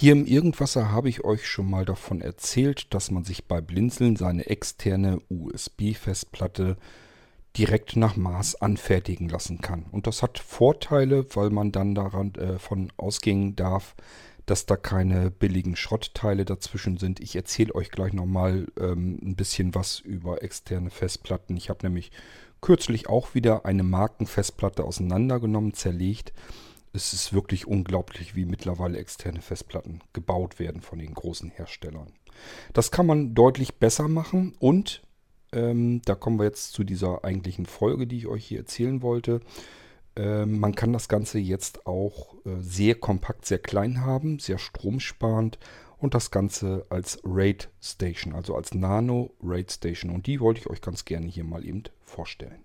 Hier im Irgendwasser habe ich euch schon mal davon erzählt, dass man sich bei Blinzeln seine externe USB-Festplatte direkt nach Maß anfertigen lassen kann. Und das hat Vorteile, weil man dann daran äh, ausgehen darf, dass da keine billigen Schrottteile dazwischen sind. Ich erzähle euch gleich nochmal ähm, ein bisschen was über externe Festplatten. Ich habe nämlich kürzlich auch wieder eine Markenfestplatte auseinandergenommen, zerlegt. Es ist wirklich unglaublich, wie mittlerweile externe Festplatten gebaut werden von den großen Herstellern. Das kann man deutlich besser machen und ähm, da kommen wir jetzt zu dieser eigentlichen Folge, die ich euch hier erzählen wollte. Ähm, man kann das Ganze jetzt auch äh, sehr kompakt, sehr klein haben, sehr stromsparend und das Ganze als RAID Station, also als Nano RAID Station. Und die wollte ich euch ganz gerne hier mal eben vorstellen.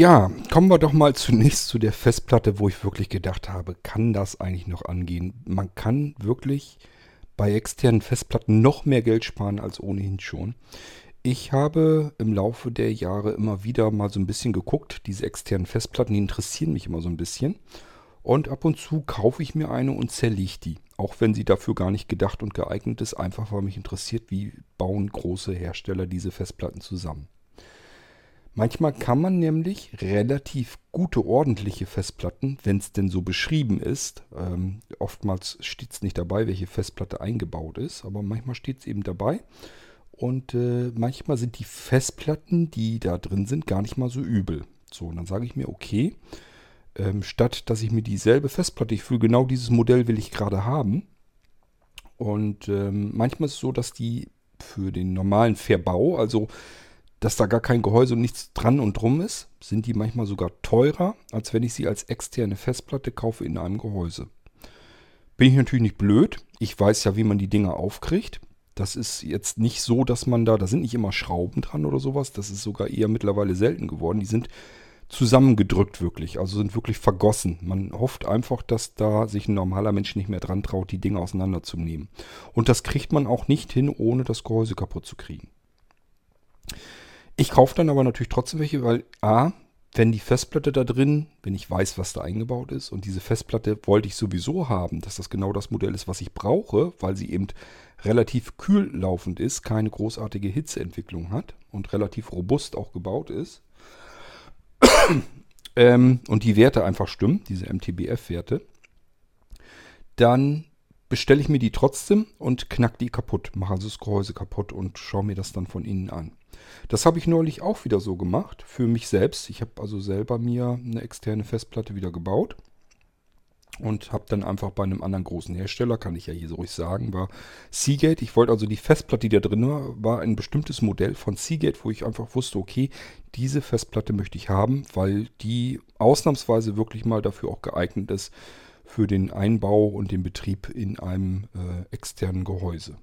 Ja, kommen wir doch mal zunächst zu der Festplatte, wo ich wirklich gedacht habe, kann das eigentlich noch angehen? Man kann wirklich bei externen Festplatten noch mehr Geld sparen als ohnehin schon. Ich habe im Laufe der Jahre immer wieder mal so ein bisschen geguckt. Diese externen Festplatten, die interessieren mich immer so ein bisschen. Und ab und zu kaufe ich mir eine und zerlege die. Auch wenn sie dafür gar nicht gedacht und geeignet ist, einfach weil mich interessiert, wie bauen große Hersteller diese Festplatten zusammen. Manchmal kann man nämlich relativ gute, ordentliche Festplatten, wenn es denn so beschrieben ist, ähm, oftmals steht es nicht dabei, welche Festplatte eingebaut ist, aber manchmal steht es eben dabei. Und äh, manchmal sind die Festplatten, die da drin sind, gar nicht mal so übel. So, und dann sage ich mir, okay, ähm, statt dass ich mir dieselbe Festplatte, ich fühle genau dieses Modell will ich gerade haben. Und ähm, manchmal ist es so, dass die für den normalen Verbau, also dass da gar kein Gehäuse und nichts dran und drum ist, sind die manchmal sogar teurer, als wenn ich sie als externe Festplatte kaufe in einem Gehäuse. Bin ich natürlich nicht blöd. Ich weiß ja, wie man die Dinger aufkriegt. Das ist jetzt nicht so, dass man da, da sind nicht immer Schrauben dran oder sowas. Das ist sogar eher mittlerweile selten geworden. Die sind zusammengedrückt wirklich, also sind wirklich vergossen. Man hofft einfach, dass da sich ein normaler Mensch nicht mehr dran traut, die Dinge auseinanderzunehmen. Und das kriegt man auch nicht hin, ohne das Gehäuse kaputt zu kriegen. Ich kaufe dann aber natürlich trotzdem welche, weil A, wenn die Festplatte da drin, wenn ich weiß, was da eingebaut ist und diese Festplatte wollte ich sowieso haben, dass das genau das Modell ist, was ich brauche, weil sie eben relativ kühl laufend ist, keine großartige Hitzeentwicklung hat und relativ robust auch gebaut ist. ähm, und die Werte einfach stimmen, diese MTBF-Werte, dann bestelle ich mir die trotzdem und knack die kaputt, mache also das Gehäuse kaputt und schaue mir das dann von innen an. Das habe ich neulich auch wieder so gemacht, für mich selbst. Ich habe also selber mir eine externe Festplatte wieder gebaut und habe dann einfach bei einem anderen großen Hersteller, kann ich ja hier so ruhig sagen, war Seagate. Ich wollte also die Festplatte, die da drin war, war ein bestimmtes Modell von Seagate, wo ich einfach wusste, okay, diese Festplatte möchte ich haben, weil die ausnahmsweise wirklich mal dafür auch geeignet ist, für den Einbau und den Betrieb in einem äh, externen Gehäuse.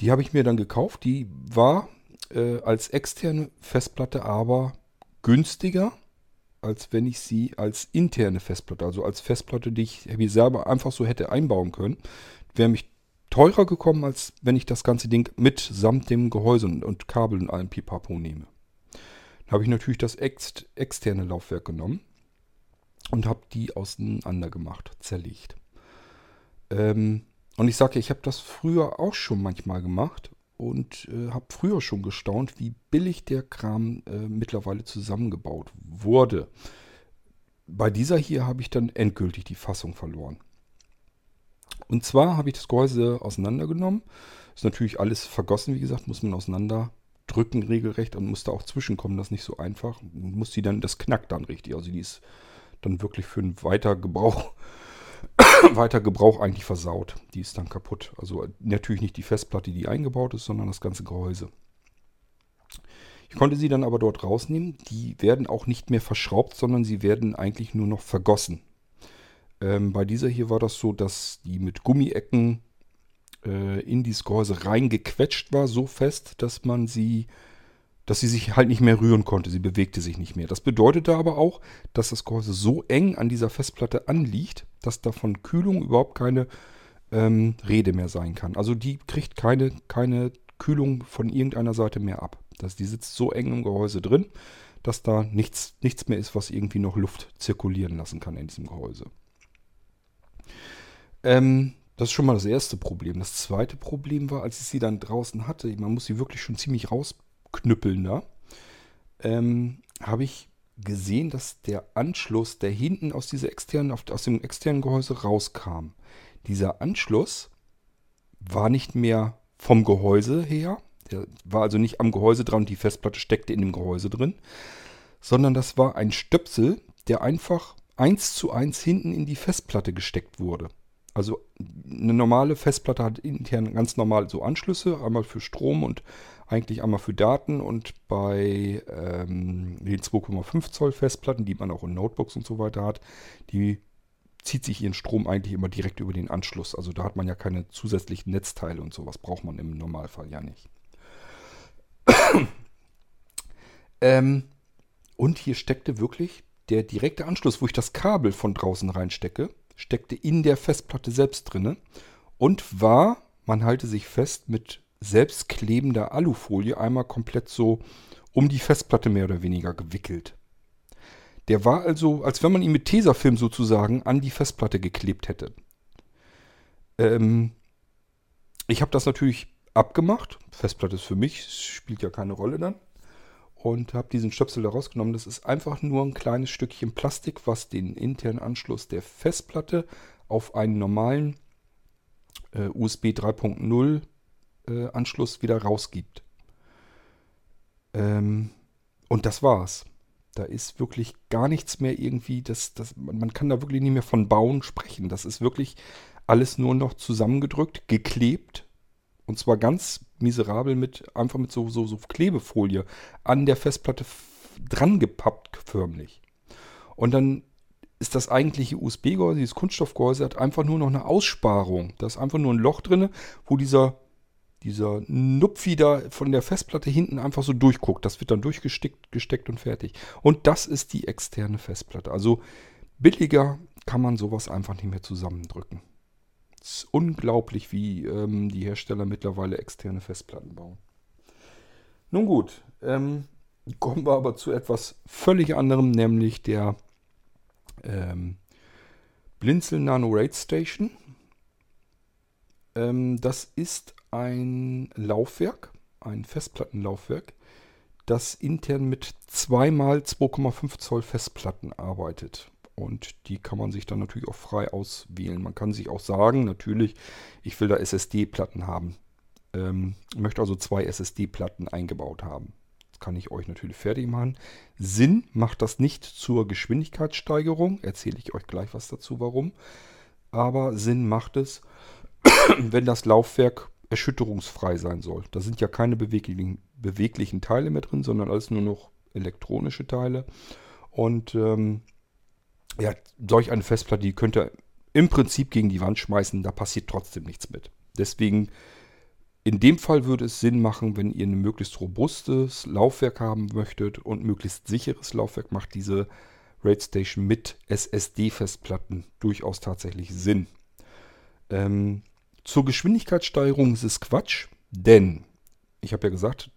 Die habe ich mir dann gekauft. Die war äh, als externe Festplatte aber günstiger, als wenn ich sie als interne Festplatte, also als Festplatte, die ich wie selber einfach so hätte einbauen können, wäre mich teurer gekommen, als wenn ich das ganze Ding mitsamt dem Gehäuse und, Kabel und allem Pipapo nehme. Dann habe ich natürlich das ex externe Laufwerk genommen und habe die auseinander gemacht, zerlegt. Ähm, und ich sage, ich habe das früher auch schon manchmal gemacht und äh, habe früher schon gestaunt, wie billig der Kram äh, mittlerweile zusammengebaut wurde. Bei dieser hier habe ich dann endgültig die Fassung verloren. Und zwar habe ich das Gehäuse auseinandergenommen. Ist natürlich alles vergossen, wie gesagt, muss man auseinander drücken regelrecht und muss da auch zwischenkommen, das ist nicht so einfach. Muss die dann, das knackt dann richtig. Also die ist dann wirklich für einen Weitergebrauch weiter Gebrauch eigentlich versaut. Die ist dann kaputt. Also natürlich nicht die Festplatte, die eingebaut ist, sondern das ganze Gehäuse. Ich konnte sie dann aber dort rausnehmen. Die werden auch nicht mehr verschraubt, sondern sie werden eigentlich nur noch vergossen. Ähm, bei dieser hier war das so, dass die mit Gummiecken äh, in dieses Gehäuse reingequetscht war, so fest, dass man sie, dass sie sich halt nicht mehr rühren konnte. Sie bewegte sich nicht mehr. Das bedeutete aber auch, dass das Gehäuse so eng an dieser Festplatte anliegt, dass da von Kühlung überhaupt keine ähm, Rede mehr sein kann. Also die kriegt keine, keine Kühlung von irgendeiner Seite mehr ab. Das, die sitzt so eng im Gehäuse drin, dass da nichts, nichts mehr ist, was irgendwie noch Luft zirkulieren lassen kann in diesem Gehäuse. Ähm, das ist schon mal das erste Problem. Das zweite Problem war, als ich sie dann draußen hatte, man muss sie wirklich schon ziemlich rausknüppeln da, ähm, habe ich gesehen, dass der Anschluss, der hinten aus, dieser externen, aus dem externen Gehäuse rauskam, dieser Anschluss war nicht mehr vom Gehäuse her, der war also nicht am Gehäuse dran und die Festplatte steckte in dem Gehäuse drin, sondern das war ein Stöpsel, der einfach eins zu eins hinten in die Festplatte gesteckt wurde. Also eine normale Festplatte hat intern ganz normal so Anschlüsse, einmal für Strom und eigentlich einmal für Daten und bei ähm, den 2,5 Zoll Festplatten, die man auch in Notebooks und so weiter hat, die zieht sich ihren Strom eigentlich immer direkt über den Anschluss. Also da hat man ja keine zusätzlichen Netzteile und sowas braucht man im Normalfall ja nicht. ähm, und hier steckte wirklich der direkte Anschluss, wo ich das Kabel von draußen reinstecke, steckte in der Festplatte selbst drinne und war, man halte sich fest, mit selbstklebender Alufolie einmal komplett so um die Festplatte mehr oder weniger gewickelt. Der war also, als wenn man ihn mit Tesafilm sozusagen an die Festplatte geklebt hätte. Ähm, ich habe das natürlich abgemacht. Festplatte ist für mich, spielt ja keine Rolle dann. Und habe diesen Stöpsel da rausgenommen. Das ist einfach nur ein kleines Stückchen Plastik, was den internen Anschluss der Festplatte auf einen normalen äh, USB 3.0 äh, Anschluss wieder rausgibt. Ähm, und das war's. Da ist wirklich gar nichts mehr irgendwie, das, das, man kann da wirklich nicht mehr von Bauen sprechen. Das ist wirklich alles nur noch zusammengedrückt, geklebt. Und zwar ganz miserabel mit, einfach mit so, so, so Klebefolie an der Festplatte dran gepappt förmlich. Und dann ist das eigentliche USB-Gehäuse, dieses Kunststoffgehäuse, hat einfach nur noch eine Aussparung. Da ist einfach nur ein Loch drin, wo dieser dieser Nupfi da von der Festplatte hinten einfach so durchguckt. Das wird dann durchgesteckt gesteckt und fertig. Und das ist die externe Festplatte. Also billiger kann man sowas einfach nicht mehr zusammendrücken. Es ist unglaublich, wie ähm, die Hersteller mittlerweile externe Festplatten bauen. Nun gut, ähm, kommen wir aber zu etwas völlig anderem, nämlich der ähm, Blinzel Nano Raid Station. Ähm, das ist ein Laufwerk, ein Festplattenlaufwerk, das intern mit zweimal 2,5 Zoll Festplatten arbeitet. Und die kann man sich dann natürlich auch frei auswählen. Man kann sich auch sagen, natürlich, ich will da SSD-Platten haben. Ähm, möchte also zwei SSD-Platten eingebaut haben. Das kann ich euch natürlich fertig machen. Sinn macht das nicht zur Geschwindigkeitssteigerung. Erzähle ich euch gleich was dazu, warum. Aber Sinn macht es, wenn das Laufwerk erschütterungsfrei sein soll. Da sind ja keine beweglichen, beweglichen Teile mehr drin, sondern alles nur noch elektronische Teile. Und ähm, ja, solch eine Festplatte, die könnt ihr im Prinzip gegen die Wand schmeißen, da passiert trotzdem nichts mit. Deswegen, in dem Fall würde es Sinn machen, wenn ihr ein möglichst robustes Laufwerk haben möchtet und möglichst sicheres Laufwerk, macht diese RAID Station mit SSD-Festplatten durchaus tatsächlich Sinn. Ähm, zur Geschwindigkeitssteigerung ist es Quatsch, denn ich habe ja gesagt,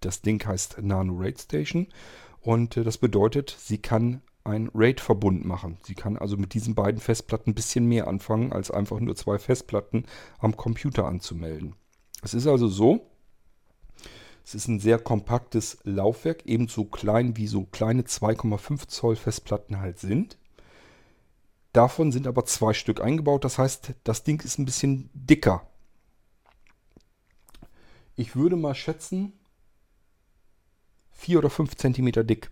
das Ding heißt Nano Raid Station und äh, das bedeutet, sie kann ein RAID-Verbund machen. Sie kann also mit diesen beiden Festplatten ein bisschen mehr anfangen, als einfach nur zwei Festplatten am Computer anzumelden. Es ist also so, es ist ein sehr kompaktes Laufwerk, ebenso klein wie so kleine 2,5 Zoll Festplatten halt sind. Davon sind aber zwei Stück eingebaut. Das heißt, das Ding ist ein bisschen dicker. Ich würde mal schätzen, 4 oder 5 cm dick.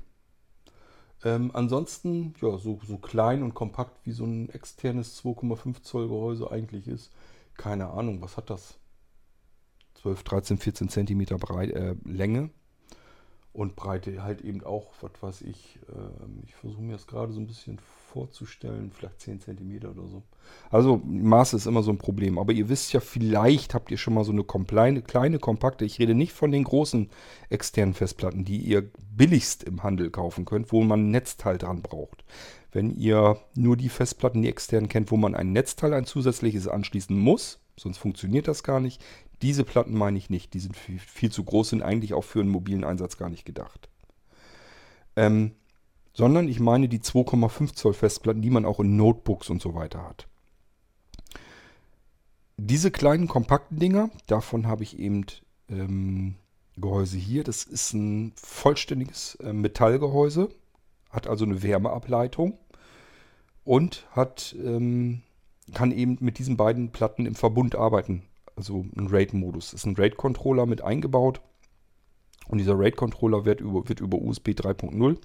Ähm, ansonsten, ja, so, so klein und kompakt wie so ein externes 2,5 Zoll Gehäuse eigentlich ist. Keine Ahnung, was hat das? 12, 13, 14 cm breit, äh, Länge Und Breite halt eben auch, was weiß ich, äh, ich versuche mir das gerade so ein bisschen vorzustellen, vielleicht 10 cm oder so. Also Maße ist immer so ein Problem. Aber ihr wisst ja, vielleicht habt ihr schon mal so eine kleine, kleine, kompakte, ich rede nicht von den großen externen Festplatten, die ihr billigst im Handel kaufen könnt, wo man ein Netzteil dran braucht. Wenn ihr nur die Festplatten, die externen kennt, wo man ein Netzteil, ein zusätzliches anschließen muss, sonst funktioniert das gar nicht. Diese Platten meine ich nicht. Die sind viel, viel zu groß, sind eigentlich auch für einen mobilen Einsatz gar nicht gedacht. Ähm, sondern ich meine die 2,5 Zoll Festplatten, die man auch in Notebooks und so weiter hat. Diese kleinen kompakten Dinger, davon habe ich eben ähm, Gehäuse hier. Das ist ein vollständiges äh, Metallgehäuse, hat also eine Wärmeableitung und hat, ähm, kann eben mit diesen beiden Platten im Verbund arbeiten. Also ein RAID-Modus. Ist ein RAID-Controller mit eingebaut. Und dieser RAID-Controller wird über, wird über USB 3.0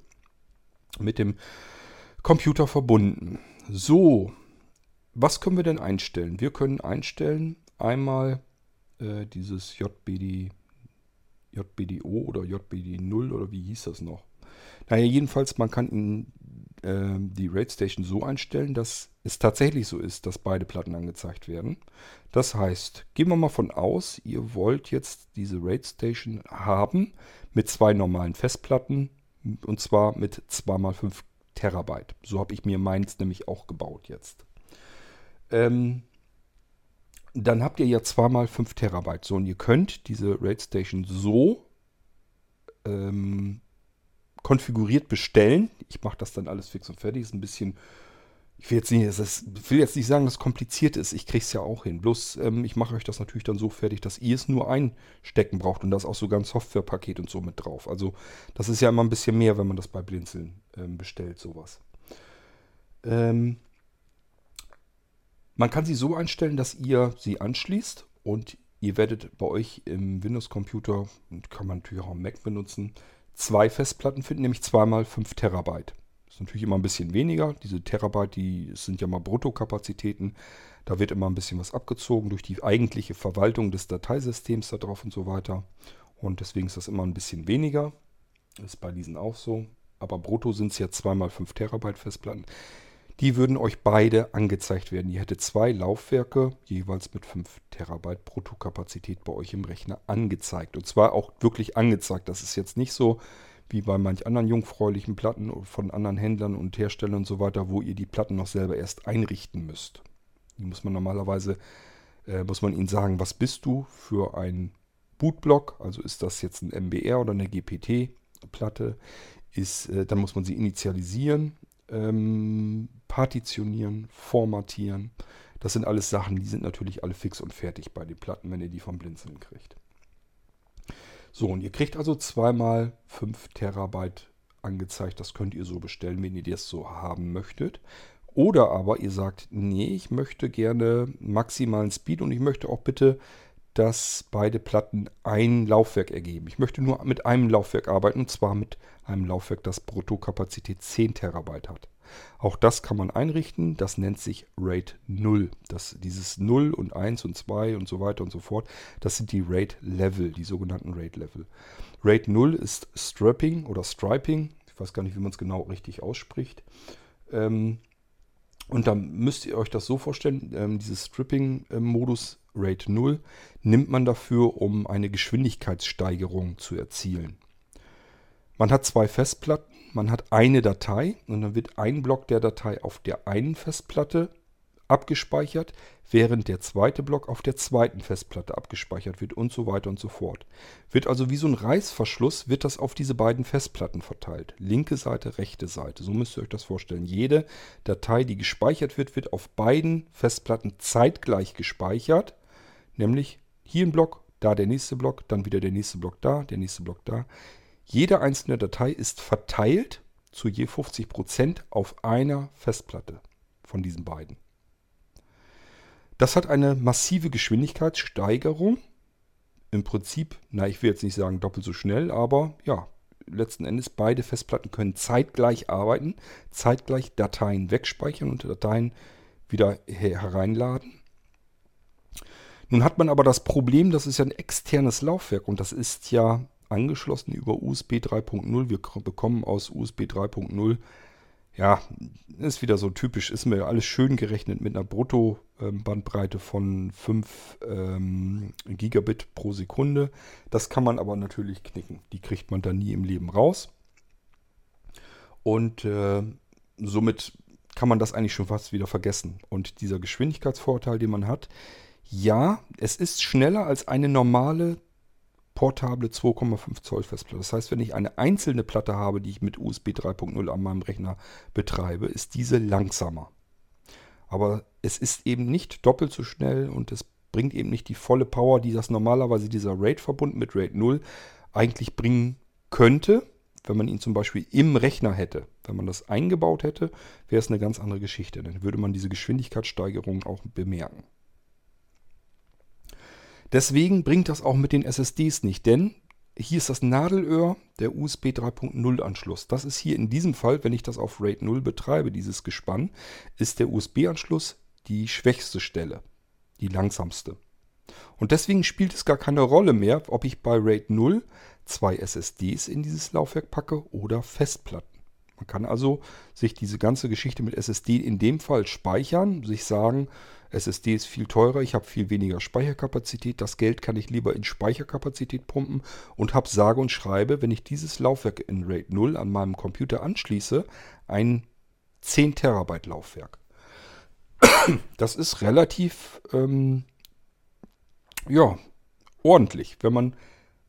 mit dem Computer verbunden. So, was können wir denn einstellen? Wir können einstellen einmal äh, dieses JBD, JBDO oder JBD0 oder wie hieß das noch? Naja, jedenfalls, man kann in, äh, die RAID Station so einstellen, dass es tatsächlich so ist, dass beide Platten angezeigt werden. Das heißt, gehen wir mal von aus, ihr wollt jetzt diese RAID Station haben mit zwei normalen Festplatten und zwar mit 2x5 Terabyte. So habe ich mir meins nämlich auch gebaut jetzt. Ähm, dann habt ihr ja 2x5 Terabyte. So, und ihr könnt diese RAID Station so ähm, konfiguriert bestellen. Ich mache das dann alles fix und fertig. Ist ein bisschen ich will jetzt nicht, ist, will jetzt nicht sagen, dass es kompliziert ist. Ich kriege es ja auch hin. Bloß ähm, ich mache euch das natürlich dann so fertig, dass ihr es nur einstecken braucht und da ist auch sogar ein Softwarepaket und so mit drauf. Also das ist ja immer ein bisschen mehr, wenn man das bei Blinzeln ähm, bestellt, sowas. Ähm, man kann sie so einstellen, dass ihr sie anschließt und ihr werdet bei euch im Windows-Computer, kann man natürlich auch am Mac benutzen, zwei Festplatten finden, nämlich zweimal 5 Terabyte ist natürlich immer ein bisschen weniger. Diese Terabyte, die sind ja mal Bruttokapazitäten. Da wird immer ein bisschen was abgezogen durch die eigentliche Verwaltung des Dateisystems da drauf und so weiter. Und deswegen ist das immer ein bisschen weniger. Ist bei diesen auch so. Aber brutto sind es ja 2x5 Terabyte Festplatten. Die würden euch beide angezeigt werden. Ihr hättet zwei Laufwerke, jeweils mit 5 Terabyte Bruttokapazität bei euch im Rechner angezeigt. Und zwar auch wirklich angezeigt. Das ist jetzt nicht so, wie bei manch anderen jungfräulichen Platten von anderen Händlern und Herstellern und so weiter, wo ihr die Platten noch selber erst einrichten müsst. Die muss man normalerweise, äh, muss man ihnen sagen, was bist du für ein Bootblock, also ist das jetzt ein MBR oder eine GPT-Platte, ist, äh, dann muss man sie initialisieren, ähm, partitionieren, formatieren. Das sind alles Sachen, die sind natürlich alle fix und fertig bei den Platten, wenn ihr die vom Blinzeln kriegt. So, und ihr kriegt also zweimal 5 Terabyte angezeigt. Das könnt ihr so bestellen, wenn ihr das so haben möchtet. Oder aber ihr sagt, nee, ich möchte gerne maximalen Speed und ich möchte auch bitte, dass beide Platten ein Laufwerk ergeben. Ich möchte nur mit einem Laufwerk arbeiten und zwar mit einem Laufwerk, das Bruttokapazität 10 Terabyte hat. Auch das kann man einrichten. Das nennt sich RAID 0. Das, dieses 0 und 1 und 2 und so weiter und so fort, das sind die RAID Level, die sogenannten RAID Level. RAID 0 ist Strapping oder Striping. Ich weiß gar nicht, wie man es genau richtig ausspricht. Ähm, und dann müsst ihr euch das so vorstellen, ähm, dieses Stripping-Modus RAID 0 nimmt man dafür, um eine Geschwindigkeitssteigerung zu erzielen. Man hat zwei Festplatten, man hat eine Datei und dann wird ein Block der Datei auf der einen Festplatte abgespeichert, während der zweite Block auf der zweiten Festplatte abgespeichert wird und so weiter und so fort. Wird also wie so ein Reißverschluss, wird das auf diese beiden Festplatten verteilt. Linke Seite, rechte Seite. So müsst ihr euch das vorstellen. Jede Datei, die gespeichert wird, wird auf beiden Festplatten zeitgleich gespeichert. Nämlich hier ein Block, da der nächste Block, dann wieder der nächste Block da, der nächste Block da. Jede einzelne Datei ist verteilt zu je 50% auf einer Festplatte von diesen beiden. Das hat eine massive Geschwindigkeitssteigerung. Im Prinzip, na, ich will jetzt nicht sagen doppelt so schnell, aber ja, letzten Endes beide Festplatten können zeitgleich arbeiten, zeitgleich Dateien wegspeichern und Dateien wieder hereinladen. Nun hat man aber das Problem, das ist ja ein externes Laufwerk und das ist ja angeschlossen über USB 3.0. Wir bekommen aus USB 3.0 ja, ist wieder so typisch, ist mir alles schön gerechnet mit einer Brutto-Bandbreite von 5 ähm, Gigabit pro Sekunde. Das kann man aber natürlich knicken. Die kriegt man dann nie im Leben raus. Und äh, somit kann man das eigentlich schon fast wieder vergessen. Und dieser Geschwindigkeitsvorteil, den man hat, ja, es ist schneller als eine normale portable 2,5 Zoll Festplatte. Das heißt, wenn ich eine einzelne Platte habe, die ich mit USB 3.0 an meinem Rechner betreibe, ist diese langsamer. Aber es ist eben nicht doppelt so schnell und es bringt eben nicht die volle Power, die das normalerweise dieser RAID-Verbund mit RAID 0 eigentlich bringen könnte, wenn man ihn zum Beispiel im Rechner hätte. Wenn man das eingebaut hätte, wäre es eine ganz andere Geschichte. Dann würde man diese Geschwindigkeitssteigerung auch bemerken. Deswegen bringt das auch mit den SSDs nicht, denn hier ist das Nadelöhr der USB 3.0 Anschluss. Das ist hier in diesem Fall, wenn ich das auf RAID 0 betreibe, dieses Gespann, ist der USB-Anschluss die schwächste Stelle, die langsamste. Und deswegen spielt es gar keine Rolle mehr, ob ich bei RAID 0 zwei SSDs in dieses Laufwerk packe oder Festplatten. Man kann also sich diese ganze Geschichte mit SSD in dem Fall speichern, sich sagen, SSD ist viel teurer, ich habe viel weniger Speicherkapazität. Das Geld kann ich lieber in Speicherkapazität pumpen und habe sage und schreibe, wenn ich dieses Laufwerk in RAID 0 an meinem Computer anschließe, ein 10 Terabyte Laufwerk. Das ist relativ ähm, ja, ordentlich, wenn man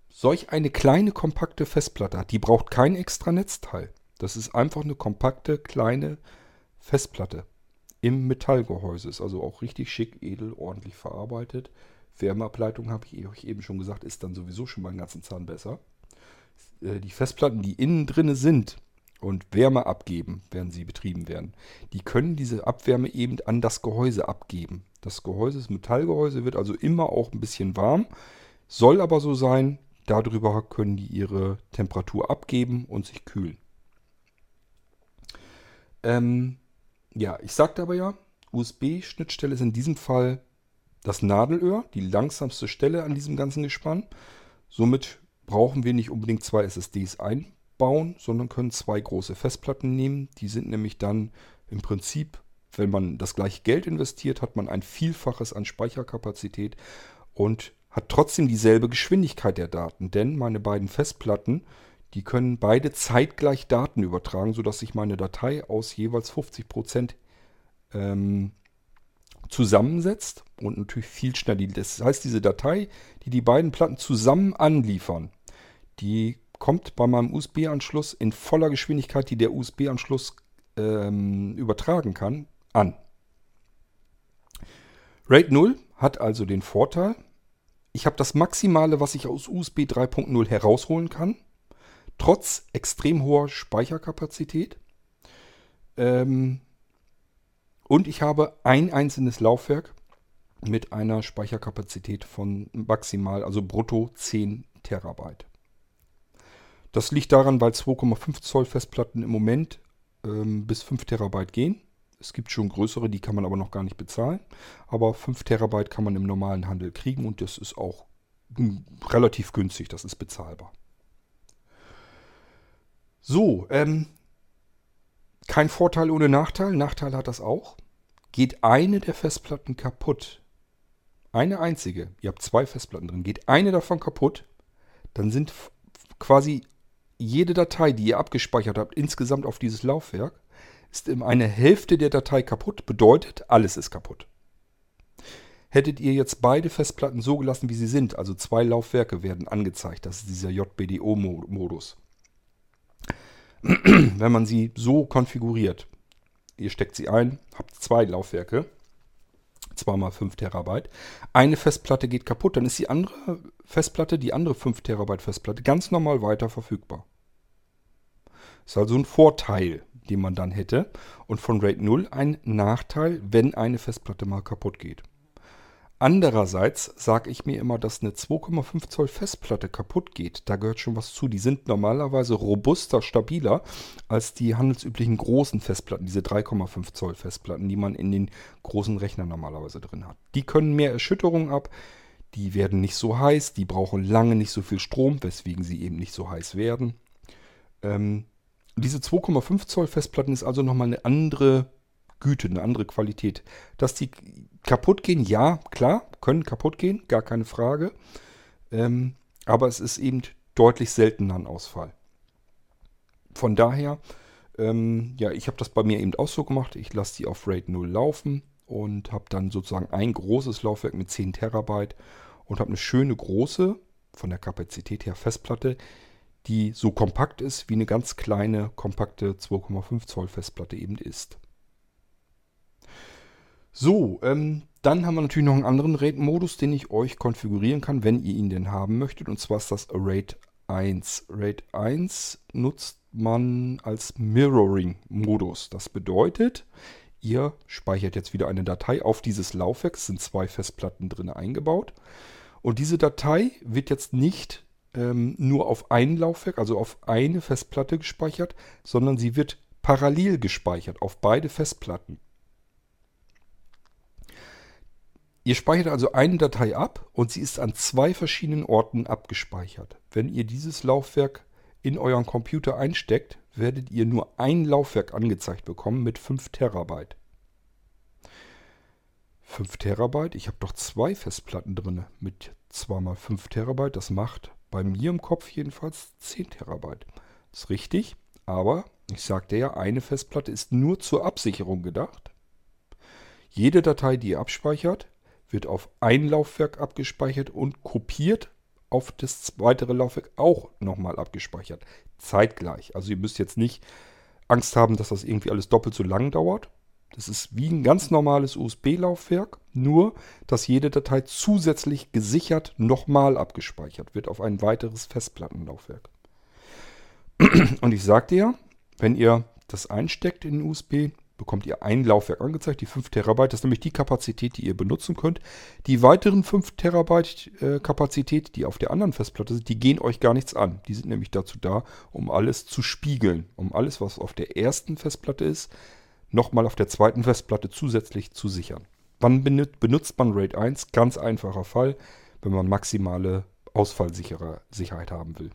solch eine kleine kompakte Festplatte hat. Die braucht kein extra Netzteil. Das ist einfach eine kompakte kleine Festplatte im Metallgehäuse. Ist also auch richtig schick, edel, ordentlich verarbeitet. Wärmeableitung, habe ich euch eben schon gesagt, ist dann sowieso schon mal ganzen Zahn besser. Äh, die Festplatten, die innen drinne sind und Wärme abgeben, während sie betrieben werden, die können diese Abwärme eben an das Gehäuse abgeben. Das Gehäuse, das Metallgehäuse, wird also immer auch ein bisschen warm, soll aber so sein, darüber können die ihre Temperatur abgeben und sich kühlen. Ähm, ja, ich sagte aber ja, USB-Schnittstelle ist in diesem Fall das Nadelöhr, die langsamste Stelle an diesem ganzen Gespann. Somit brauchen wir nicht unbedingt zwei SSDs einbauen, sondern können zwei große Festplatten nehmen. Die sind nämlich dann im Prinzip, wenn man das gleiche Geld investiert, hat man ein Vielfaches an Speicherkapazität und hat trotzdem dieselbe Geschwindigkeit der Daten. Denn meine beiden Festplatten die können beide zeitgleich Daten übertragen, sodass sich meine Datei aus jeweils 50 Prozent ähm, zusammensetzt und natürlich viel schneller. Das heißt, diese Datei, die die beiden Platten zusammen anliefern, die kommt bei meinem USB-Anschluss in voller Geschwindigkeit, die der USB-Anschluss ähm, übertragen kann, an. RAID 0 hat also den Vorteil, ich habe das Maximale, was ich aus USB 3.0 herausholen kann trotz extrem hoher Speicherkapazität. Ähm, und ich habe ein einzelnes Laufwerk mit einer Speicherkapazität von maximal, also brutto 10 Terabyte. Das liegt daran, weil 2,5 Zoll Festplatten im Moment ähm, bis 5 Terabyte gehen. Es gibt schon größere, die kann man aber noch gar nicht bezahlen. Aber 5 Terabyte kann man im normalen Handel kriegen und das ist auch hm, relativ günstig, das ist bezahlbar. So, ähm, kein Vorteil ohne Nachteil. Nachteil hat das auch. Geht eine der Festplatten kaputt, eine einzige, ihr habt zwei Festplatten drin, geht eine davon kaputt, dann sind quasi jede Datei, die ihr abgespeichert habt, insgesamt auf dieses Laufwerk, ist in eine Hälfte der Datei kaputt, bedeutet, alles ist kaputt. Hättet ihr jetzt beide Festplatten so gelassen, wie sie sind, also zwei Laufwerke werden angezeigt, das ist dieser JBDO-Modus, wenn man sie so konfiguriert. Ihr steckt sie ein, habt zwei Laufwerke, zweimal 5 Terabyte. Eine Festplatte geht kaputt, dann ist die andere Festplatte, die andere 5 Terabyte Festplatte, ganz normal weiter verfügbar. Ist also ein Vorteil, den man dann hätte. Und von RAID 0 ein Nachteil, wenn eine Festplatte mal kaputt geht. Andererseits sage ich mir immer, dass eine 2,5 Zoll Festplatte kaputt geht. Da gehört schon was zu. Die sind normalerweise robuster, stabiler als die handelsüblichen großen Festplatten, diese 3,5 Zoll Festplatten, die man in den großen Rechnern normalerweise drin hat. Die können mehr Erschütterung ab. Die werden nicht so heiß, die brauchen lange nicht so viel Strom, weswegen sie eben nicht so heiß werden. Ähm, diese 2,5 Zoll Festplatten ist also nochmal eine andere Güte, eine andere Qualität. Dass die kaputt gehen, ja, klar, können kaputt gehen, gar keine Frage. Ähm, aber es ist eben deutlich seltener ein Ausfall. Von daher, ähm, ja, ich habe das bei mir eben auch so gemacht. Ich lasse die auf RAID 0 laufen und habe dann sozusagen ein großes Laufwerk mit 10 Terabyte und habe eine schöne große, von der Kapazität her Festplatte, die so kompakt ist, wie eine ganz kleine, kompakte 2,5 Zoll Festplatte eben ist. So, ähm, dann haben wir natürlich noch einen anderen RAID-Modus, den ich euch konfigurieren kann, wenn ihr ihn denn haben möchtet. Und zwar ist das RAID 1. RAID 1 nutzt man als Mirroring-Modus. Das bedeutet, ihr speichert jetzt wieder eine Datei auf dieses Laufwerk. Es sind zwei Festplatten drin eingebaut. Und diese Datei wird jetzt nicht ähm, nur auf ein Laufwerk, also auf eine Festplatte gespeichert, sondern sie wird parallel gespeichert auf beide Festplatten. Ihr speichert also eine Datei ab und sie ist an zwei verschiedenen Orten abgespeichert. Wenn ihr dieses Laufwerk in euren Computer einsteckt, werdet ihr nur ein Laufwerk angezeigt bekommen mit 5 Terabyte. 5 Terabyte, ich habe doch zwei Festplatten drin mit 2 mal 5 Terabyte. Das macht bei mir im Kopf jedenfalls 10 Terabyte. Ist richtig, aber ich sagte ja, eine Festplatte ist nur zur Absicherung gedacht. Jede Datei, die ihr abspeichert, wird auf ein Laufwerk abgespeichert und kopiert auf das weitere Laufwerk auch nochmal abgespeichert. Zeitgleich. Also ihr müsst jetzt nicht Angst haben, dass das irgendwie alles doppelt so lang dauert. Das ist wie ein ganz normales USB-Laufwerk, nur dass jede Datei zusätzlich gesichert nochmal abgespeichert wird auf ein weiteres Festplattenlaufwerk. Und ich sagte ja, wenn ihr das einsteckt in USB, bekommt ihr ein Laufwerk angezeigt, die 5 Terabyte. Das ist nämlich die Kapazität, die ihr benutzen könnt. Die weiteren 5 Terabyte äh, Kapazität, die auf der anderen Festplatte sind, die gehen euch gar nichts an. Die sind nämlich dazu da, um alles zu spiegeln. Um alles, was auf der ersten Festplatte ist, nochmal auf der zweiten Festplatte zusätzlich zu sichern. Wann benutzt man RAID 1? Ganz einfacher Fall, wenn man maximale Ausfallsicherheit haben will.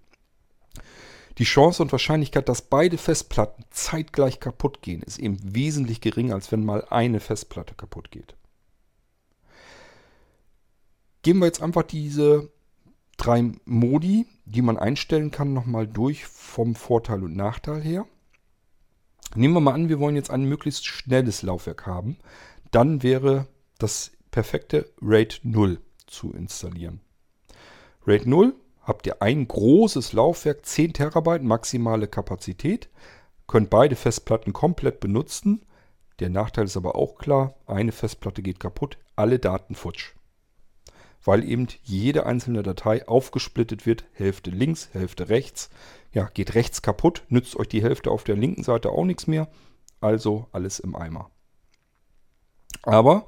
Die Chance und Wahrscheinlichkeit, dass beide Festplatten zeitgleich kaputt gehen, ist eben wesentlich geringer, als wenn mal eine Festplatte kaputt geht. Gehen wir jetzt einfach diese drei Modi, die man einstellen kann, nochmal durch vom Vorteil und Nachteil her. Nehmen wir mal an, wir wollen jetzt ein möglichst schnelles Laufwerk haben. Dann wäre das perfekte RAID 0 zu installieren. RAID 0 habt ihr ein großes Laufwerk, 10 Terabyte maximale Kapazität, könnt beide Festplatten komplett benutzen. Der Nachteil ist aber auch klar, eine Festplatte geht kaputt, alle Daten futsch. Weil eben jede einzelne Datei aufgesplittet wird, Hälfte links, Hälfte rechts. Ja, geht rechts kaputt, nützt euch die Hälfte auf der linken Seite auch nichts mehr. Also alles im Eimer. Aber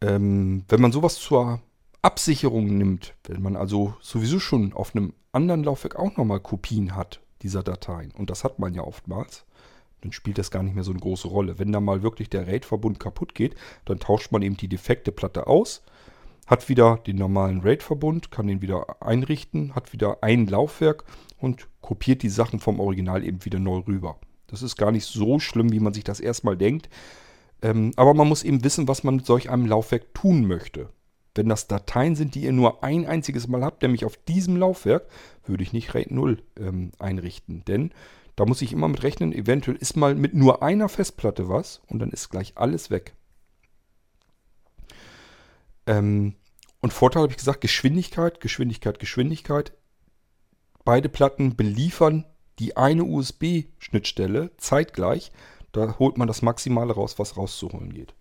ähm, wenn man sowas zur Absicherung nimmt, wenn man also sowieso schon auf einem anderen Laufwerk auch nochmal Kopien hat dieser Dateien, und das hat man ja oftmals, dann spielt das gar nicht mehr so eine große Rolle. Wenn da mal wirklich der RAID-Verbund kaputt geht, dann tauscht man eben die defekte Platte aus, hat wieder den normalen RAID-Verbund, kann den wieder einrichten, hat wieder ein Laufwerk und kopiert die Sachen vom Original eben wieder neu rüber. Das ist gar nicht so schlimm, wie man sich das erstmal denkt. Ähm, aber man muss eben wissen, was man mit solch einem Laufwerk tun möchte. Wenn das Dateien sind, die ihr nur ein einziges Mal habt, nämlich auf diesem Laufwerk, würde ich nicht RAID 0 ähm, einrichten. Denn da muss ich immer mit rechnen, eventuell ist mal mit nur einer Festplatte was und dann ist gleich alles weg. Ähm, und Vorteil habe ich gesagt, Geschwindigkeit, Geschwindigkeit, Geschwindigkeit. Beide Platten beliefern die eine USB-Schnittstelle zeitgleich. Da holt man das Maximale raus, was rauszuholen geht.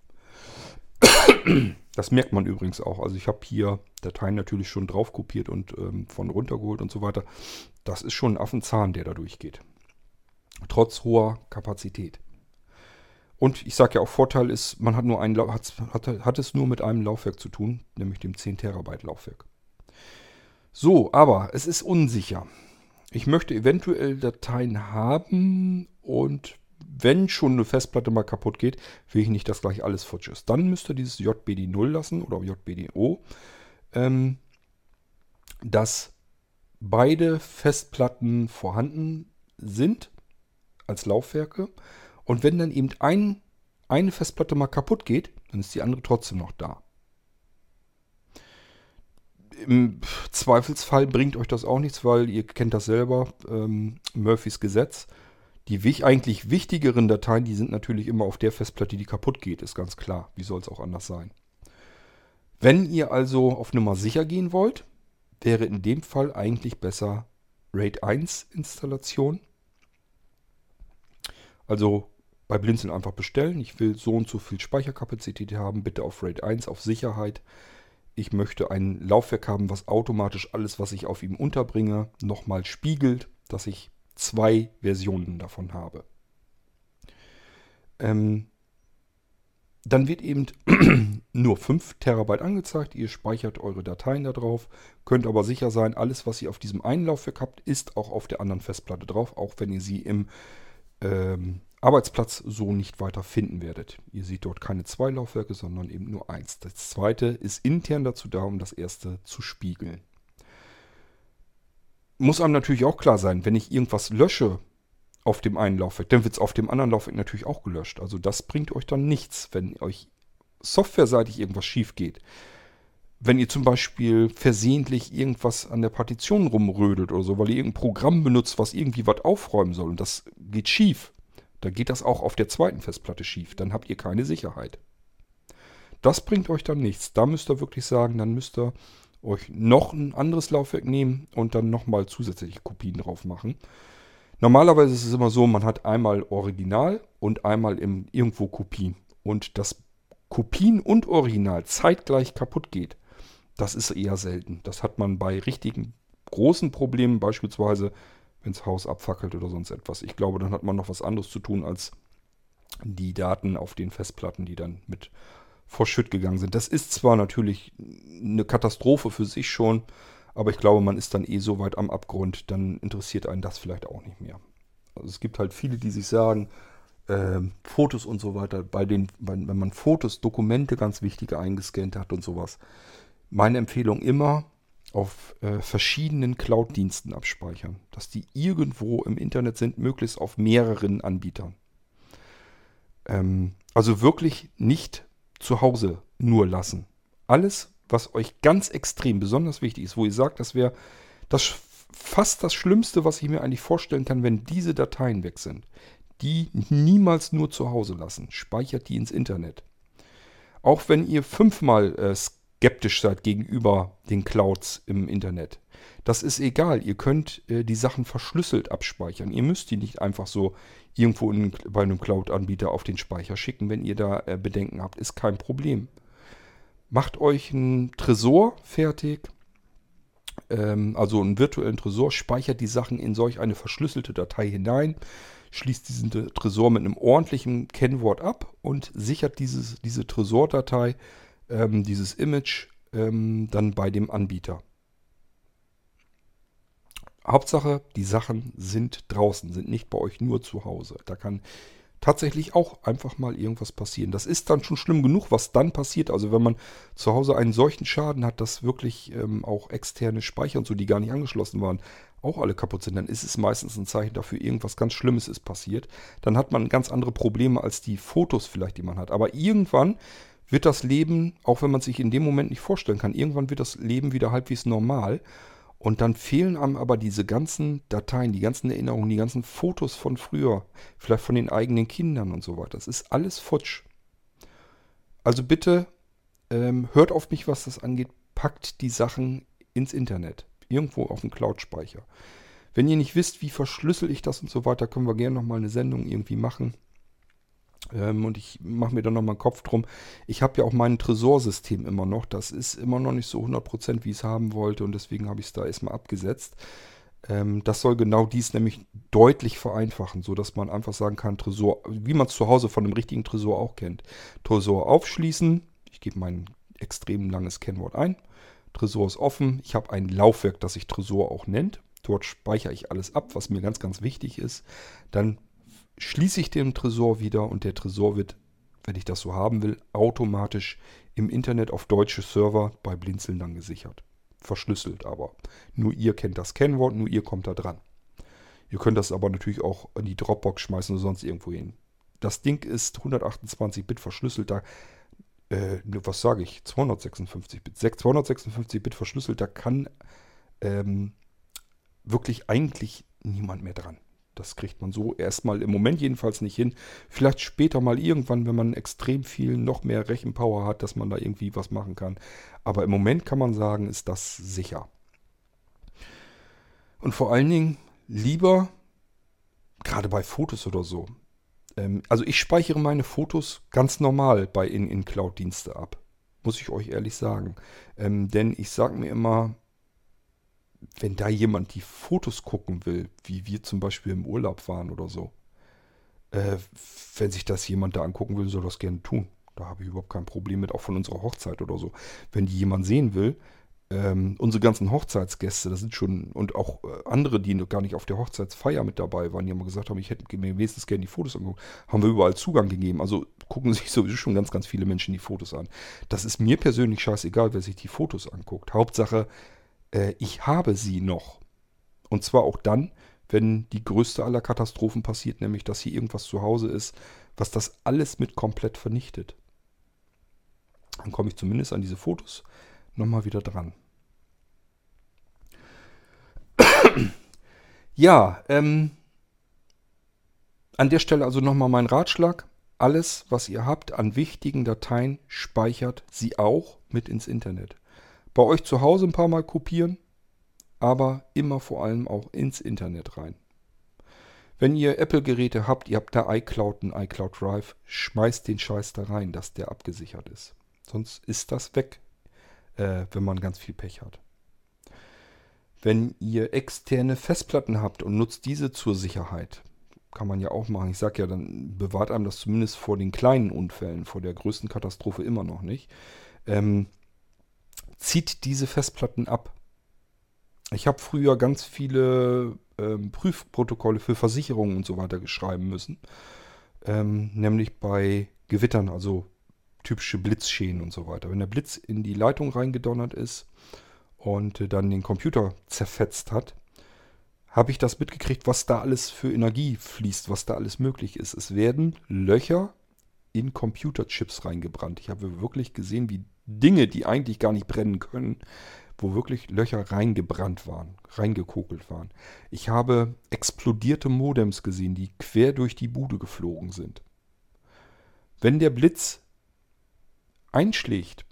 Das merkt man übrigens auch. Also ich habe hier Dateien natürlich schon drauf kopiert und ähm, von runtergeholt und so weiter. Das ist schon ein Affenzahn, der da durchgeht. Trotz hoher Kapazität. Und ich sage ja auch, Vorteil ist, man hat, nur ein, hat, hat, hat es nur mit einem Laufwerk zu tun, nämlich dem 10 Terabyte Laufwerk. So, aber es ist unsicher. Ich möchte eventuell Dateien haben und wenn schon eine Festplatte mal kaputt geht, will ich nicht, dass gleich alles futsch ist. Dann müsst ihr dieses JBD 0 lassen oder JBDO. ähm, dass beide Festplatten vorhanden sind als Laufwerke. Und wenn dann eben ein, eine Festplatte mal kaputt geht, dann ist die andere trotzdem noch da. Im Zweifelsfall bringt euch das auch nichts, weil ihr kennt das selber, ähm, Murphys Gesetz. Die eigentlich wichtigeren Dateien, die sind natürlich immer auf der Festplatte, die kaputt geht, ist ganz klar. Wie soll es auch anders sein? Wenn ihr also auf Nummer sicher gehen wollt, wäre in dem Fall eigentlich besser RAID 1 Installation. Also bei Blinzeln einfach bestellen. Ich will so und so viel Speicherkapazität haben. Bitte auf RAID 1 auf Sicherheit. Ich möchte ein Laufwerk haben, was automatisch alles, was ich auf ihm unterbringe, nochmal spiegelt, dass ich zwei Versionen davon habe. Ähm, dann wird eben nur 5 Terabyte angezeigt. Ihr speichert eure Dateien da drauf. Könnt aber sicher sein, alles, was ihr auf diesem einen Laufwerk habt, ist auch auf der anderen Festplatte drauf, auch wenn ihr sie im ähm, Arbeitsplatz so nicht weiter finden werdet. Ihr seht dort keine zwei Laufwerke, sondern eben nur eins. Das zweite ist intern dazu da, um das erste zu spiegeln. Muss einem natürlich auch klar sein, wenn ich irgendwas lösche auf dem einen Laufwerk, dann wird es auf dem anderen Laufwerk natürlich auch gelöscht. Also das bringt euch dann nichts, wenn euch softwareseitig irgendwas schief geht. Wenn ihr zum Beispiel versehentlich irgendwas an der Partition rumrödelt oder so, weil ihr irgendein Programm benutzt, was irgendwie was aufräumen soll und das geht schief, dann geht das auch auf der zweiten Festplatte schief. Dann habt ihr keine Sicherheit. Das bringt euch dann nichts. Da müsst ihr wirklich sagen, dann müsst ihr euch noch ein anderes Laufwerk nehmen und dann nochmal zusätzliche Kopien drauf machen. Normalerweise ist es immer so, man hat einmal Original und einmal im, irgendwo Kopien. Und dass Kopien und Original zeitgleich kaputt geht, das ist eher selten. Das hat man bei richtigen großen Problemen, beispielsweise wenn das Haus abfackelt oder sonst etwas. Ich glaube, dann hat man noch was anderes zu tun als die Daten auf den Festplatten, die dann mit vor Schütt gegangen sind. Das ist zwar natürlich eine Katastrophe für sich schon, aber ich glaube, man ist dann eh so weit am Abgrund, dann interessiert einen das vielleicht auch nicht mehr. Also es gibt halt viele, die sich sagen, äh, Fotos und so weiter, bei den, wenn man Fotos, Dokumente ganz wichtige eingescannt hat und sowas. Meine Empfehlung immer auf äh, verschiedenen Cloud-Diensten abspeichern, dass die irgendwo im Internet sind, möglichst auf mehreren Anbietern. Ähm, also wirklich nicht zu Hause nur lassen. Alles, was euch ganz extrem besonders wichtig ist, wo ihr sagt, das wäre das fast das Schlimmste, was ich mir eigentlich vorstellen kann, wenn diese Dateien weg sind. Die niemals nur zu Hause lassen. Speichert die ins Internet. Auch wenn ihr fünfmal äh, skeptisch seid gegenüber den Clouds im Internet. Das ist egal. Ihr könnt äh, die Sachen verschlüsselt abspeichern. Ihr müsst die nicht einfach so irgendwo in, bei einem Cloud-Anbieter auf den Speicher schicken, wenn ihr da äh, Bedenken habt. Ist kein Problem. Macht euch einen Tresor fertig, ähm, also einen virtuellen Tresor, speichert die Sachen in solch eine verschlüsselte Datei hinein, schließt diesen Tresor mit einem ordentlichen Kennwort ab und sichert dieses, diese Tresordatei, ähm, dieses Image, ähm, dann bei dem Anbieter. Hauptsache, die Sachen sind draußen, sind nicht bei euch nur zu Hause. Da kann tatsächlich auch einfach mal irgendwas passieren. Das ist dann schon schlimm genug, was dann passiert. Also wenn man zu Hause einen solchen Schaden hat, dass wirklich ähm, auch externe Speicher und so, die gar nicht angeschlossen waren, auch alle kaputt sind, dann ist es meistens ein Zeichen dafür, irgendwas ganz Schlimmes ist passiert. Dann hat man ganz andere Probleme als die Fotos vielleicht, die man hat. Aber irgendwann wird das Leben, auch wenn man sich in dem Moment nicht vorstellen kann, irgendwann wird das Leben wieder halbwegs normal. Und dann fehlen einem aber diese ganzen Dateien, die ganzen Erinnerungen, die ganzen Fotos von früher, vielleicht von den eigenen Kindern und so weiter. Das ist alles futsch. Also bitte ähm, hört auf mich, was das angeht. Packt die Sachen ins Internet. Irgendwo auf dem Cloud-Speicher. Wenn ihr nicht wisst, wie verschlüssel ich das und so weiter, können wir gerne nochmal eine Sendung irgendwie machen. Ähm, und ich mache mir dann nochmal einen Kopf drum. Ich habe ja auch mein Tresorsystem immer noch. Das ist immer noch nicht so 100%, wie ich es haben wollte. Und deswegen habe ich es da erstmal abgesetzt. Ähm, das soll genau dies nämlich deutlich vereinfachen, sodass man einfach sagen kann, Tresor, wie man es zu Hause von einem richtigen Tresor auch kennt. Tresor aufschließen. Ich gebe mein extrem langes Kennwort ein. Tresor ist offen. Ich habe ein Laufwerk, das sich Tresor auch nennt. Dort speichere ich alles ab, was mir ganz, ganz wichtig ist. Dann schließe ich den Tresor wieder und der Tresor wird wenn ich das so haben will, automatisch im Internet auf deutsche Server bei Blinzeln dann gesichert. Verschlüsselt aber. Nur ihr kennt das Kennwort, nur ihr kommt da dran. Ihr könnt das aber natürlich auch in die Dropbox schmeißen oder sonst irgendwo hin. Das Ding ist 128-Bit verschlüsselt. Da, äh, was sage ich? 256-Bit. 256-Bit verschlüsselt. Da kann ähm, wirklich eigentlich niemand mehr dran. Das kriegt man so erstmal im Moment jedenfalls nicht hin. Vielleicht später mal irgendwann, wenn man extrem viel noch mehr Rechenpower hat, dass man da irgendwie was machen kann. Aber im Moment kann man sagen, ist das sicher. Und vor allen Dingen lieber, gerade bei Fotos oder so. Ähm, also ich speichere meine Fotos ganz normal bei In-In-Cloud-Dienste ab. Muss ich euch ehrlich sagen. Ähm, denn ich sage mir immer, wenn da jemand die Fotos gucken will, wie wir zum Beispiel im Urlaub waren oder so, äh, wenn sich das jemand da angucken will, soll das gerne tun. Da habe ich überhaupt kein Problem mit, auch von unserer Hochzeit oder so. Wenn die jemand sehen will, ähm, unsere ganzen Hochzeitsgäste, das sind schon, und auch äh, andere, die noch gar nicht auf der Hochzeitsfeier mit dabei waren, die haben gesagt haben, ich hätte mir wenigstens gerne die Fotos angeguckt, haben wir überall Zugang gegeben. Also gucken sich sowieso schon ganz, ganz viele Menschen die Fotos an. Das ist mir persönlich scheißegal, wer sich die Fotos anguckt. Hauptsache, äh, ich habe sie noch. Und zwar auch dann, wenn die größte aller Katastrophen passiert, nämlich dass hier irgendwas zu Hause ist, was das alles mit komplett vernichtet. Dann komme ich zumindest an diese Fotos nochmal wieder dran. ja, ähm, an der Stelle also nochmal mein Ratschlag. Alles, was ihr habt an wichtigen Dateien, speichert sie auch mit ins Internet bei euch zu Hause ein paar Mal kopieren, aber immer vor allem auch ins Internet rein. Wenn ihr Apple-Geräte habt, ihr habt da iCloud und iCloud Drive, schmeißt den Scheiß da rein, dass der abgesichert ist. Sonst ist das weg, äh, wenn man ganz viel Pech hat. Wenn ihr externe Festplatten habt und nutzt diese zur Sicherheit, kann man ja auch machen. Ich sage ja, dann bewahrt einem das zumindest vor den kleinen Unfällen, vor der größten Katastrophe immer noch nicht. Ähm, zieht diese Festplatten ab. Ich habe früher ganz viele ähm, Prüfprotokolle für Versicherungen und so weiter geschreiben müssen. Ähm, nämlich bei Gewittern, also typische Blitzschäden und so weiter. Wenn der Blitz in die Leitung reingedonnert ist und äh, dann den Computer zerfetzt hat, habe ich das mitgekriegt, was da alles für Energie fließt, was da alles möglich ist. Es werden Löcher in Computerchips reingebrannt. Ich habe wirklich gesehen, wie Dinge, die eigentlich gar nicht brennen können, wo wirklich Löcher reingebrannt waren, reingekokelt waren. Ich habe explodierte Modems gesehen, die quer durch die Bude geflogen sind. Wenn der Blitz einschlägt,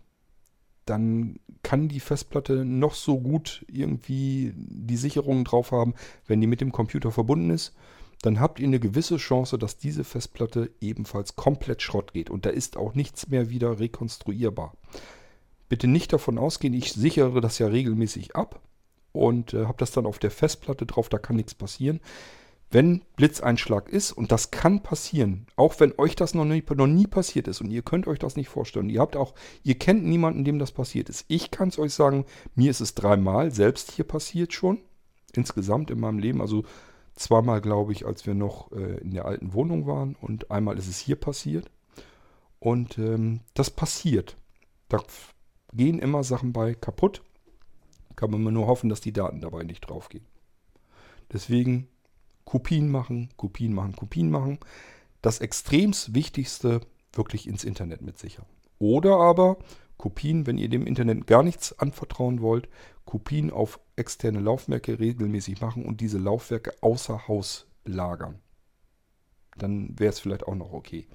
dann kann die Festplatte noch so gut irgendwie die Sicherungen drauf haben, wenn die mit dem Computer verbunden ist dann habt ihr eine gewisse Chance, dass diese Festplatte ebenfalls komplett Schrott geht. Und da ist auch nichts mehr wieder rekonstruierbar. Bitte nicht davon ausgehen, ich sichere das ja regelmäßig ab und äh, habe das dann auf der Festplatte drauf, da kann nichts passieren. Wenn Blitzeinschlag ist, und das kann passieren, auch wenn euch das noch nie, noch nie passiert ist und ihr könnt euch das nicht vorstellen, ihr habt auch, ihr kennt niemanden, dem das passiert ist. Ich kann es euch sagen, mir ist es dreimal selbst hier passiert schon, insgesamt in meinem Leben, also Zweimal, glaube ich, als wir noch äh, in der alten Wohnung waren und einmal ist es hier passiert. Und ähm, das passiert. Da gehen immer Sachen bei kaputt. Kann man nur hoffen, dass die Daten dabei nicht draufgehen. Deswegen Kopien machen, Kopien machen, Kopien machen. Das extremst Wichtigste wirklich ins Internet mit sichern. Oder aber Kopien, wenn ihr dem Internet gar nichts anvertrauen wollt, Kopien auf externe Laufwerke regelmäßig machen und diese Laufwerke außer Haus lagern. Dann wäre es vielleicht auch noch okay.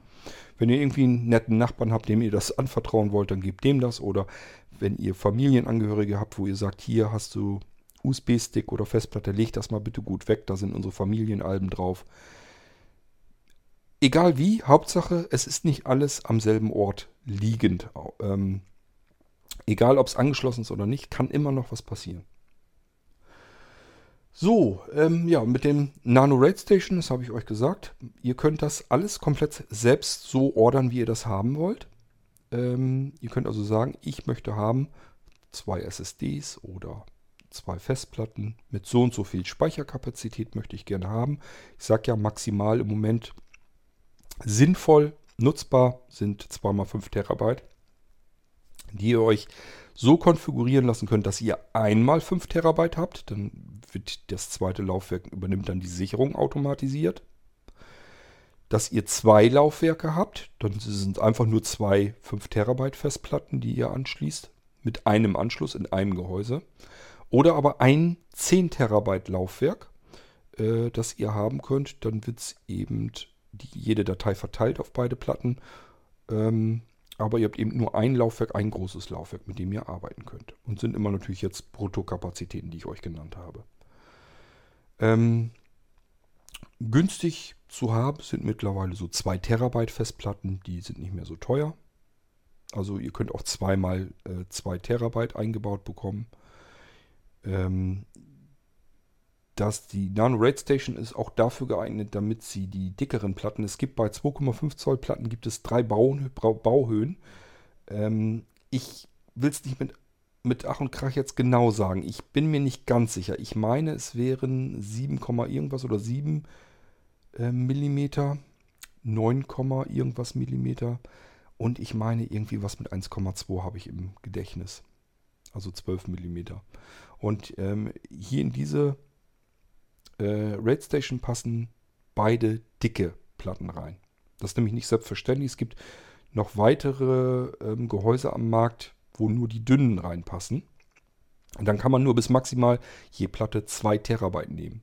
Wenn ihr irgendwie einen netten Nachbarn habt, dem ihr das anvertrauen wollt, dann gebt dem das. Oder wenn ihr Familienangehörige habt, wo ihr sagt, hier hast du USB-Stick oder Festplatte, leg das mal bitte gut weg, da sind unsere Familienalben drauf. Egal wie, Hauptsache, es ist nicht alles am selben Ort liegend. Ähm, Egal, ob es angeschlossen ist oder nicht, kann immer noch was passieren. So, ähm, ja, mit dem Nano Raid Station, das habe ich euch gesagt. Ihr könnt das alles komplett selbst so ordern, wie ihr das haben wollt. Ähm, ihr könnt also sagen, ich möchte haben zwei SSDs oder zwei Festplatten mit so und so viel Speicherkapazität möchte ich gerne haben. Ich sage ja maximal im Moment sinnvoll Nutzbar sind 2x5 Terabyte, die ihr euch so konfigurieren lassen könnt, dass ihr einmal 5 Terabyte habt. Dann wird das zweite Laufwerk übernimmt dann die Sicherung automatisiert. Dass ihr zwei Laufwerke habt, dann sind einfach nur zwei 5 Terabyte Festplatten, die ihr anschließt, mit einem Anschluss in einem Gehäuse. Oder aber ein 10 Terabyte Laufwerk, äh, das ihr haben könnt. Dann wird es eben die, jede Datei verteilt auf beide Platten. Ähm, aber ihr habt eben nur ein Laufwerk, ein großes Laufwerk, mit dem ihr arbeiten könnt. Und sind immer natürlich jetzt Bruttokapazitäten, die ich euch genannt habe. Ähm, günstig zu haben sind mittlerweile so 2 Terabyte Festplatten, die sind nicht mehr so teuer. Also ihr könnt auch zweimal 2 äh, Terabyte eingebaut bekommen. Ähm, dass die Nano Raid Station ist auch dafür geeignet, damit sie die dickeren Platten, es gibt bei 2,5 Zoll Platten gibt es drei Bauhöhen. Ähm, ich will es nicht mit, mit Ach und Krach jetzt genau sagen. Ich bin mir nicht ganz sicher. Ich meine, es wären 7, irgendwas oder 7 äh, Millimeter, 9, irgendwas Millimeter. Und ich meine, irgendwie was mit 1,2 habe ich im Gedächtnis. Also 12 Millimeter. Und ähm, hier in diese äh, Raid Station passen beide dicke Platten rein. Das ist nämlich nicht selbstverständlich. Es gibt noch weitere ähm, Gehäuse am Markt, wo nur die dünnen reinpassen. Und dann kann man nur bis maximal je Platte 2 Terabyte nehmen.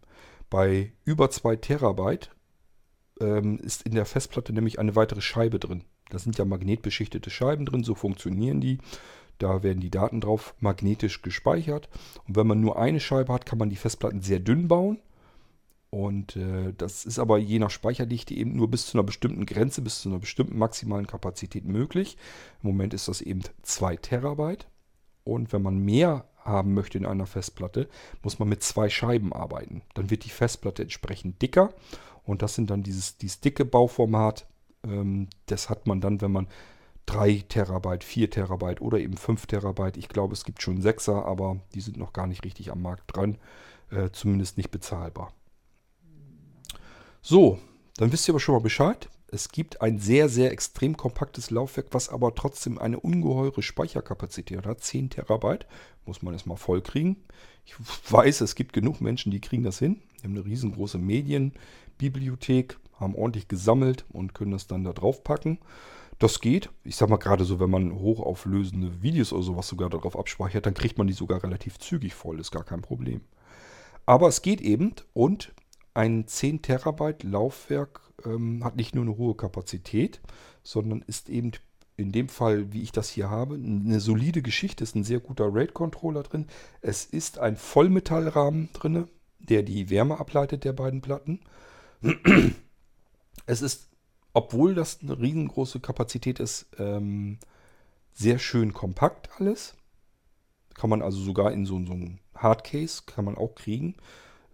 Bei über 2 Terabyte ähm, ist in der Festplatte nämlich eine weitere Scheibe drin. Da sind ja magnetbeschichtete Scheiben drin, so funktionieren die. Da werden die Daten drauf magnetisch gespeichert. Und wenn man nur eine Scheibe hat, kann man die Festplatten sehr dünn bauen. Und äh, das ist aber je nach Speicherdichte eben nur bis zu einer bestimmten Grenze, bis zu einer bestimmten maximalen Kapazität möglich. Im Moment ist das eben 2 Terabyte. Und wenn man mehr haben möchte in einer Festplatte, muss man mit zwei Scheiben arbeiten. Dann wird die Festplatte entsprechend dicker. Und das sind dann dieses, dieses dicke Bauformat. Ähm, das hat man dann, wenn man 3 Terabyte, 4 Terabyte oder eben 5 Terabyte. Ich glaube, es gibt schon 6er, aber die sind noch gar nicht richtig am Markt dran. Äh, zumindest nicht bezahlbar. So, dann wisst ihr aber schon mal Bescheid. Es gibt ein sehr, sehr extrem kompaktes Laufwerk, was aber trotzdem eine ungeheure Speicherkapazität hat. 10 Terabyte muss man erstmal voll kriegen. Ich weiß, es gibt genug Menschen, die kriegen das hin. Die haben eine riesengroße Medienbibliothek, haben ordentlich gesammelt und können das dann da drauf packen. Das geht. Ich sag mal gerade so, wenn man hochauflösende Videos oder sowas sogar darauf abspeichert, dann kriegt man die sogar relativ zügig voll. Ist gar kein Problem. Aber es geht eben und ein 10 Terabyte Laufwerk ähm, hat nicht nur eine hohe Kapazität, sondern ist eben in dem Fall, wie ich das hier habe, eine solide Geschichte, ist ein sehr guter RAID-Controller drin. Es ist ein Vollmetallrahmen drin, der die Wärme ableitet der beiden Platten. Es ist, obwohl das eine riesengroße Kapazität ist, ähm, sehr schön kompakt alles. Kann man also sogar in so, so einem Hardcase, kann man auch kriegen.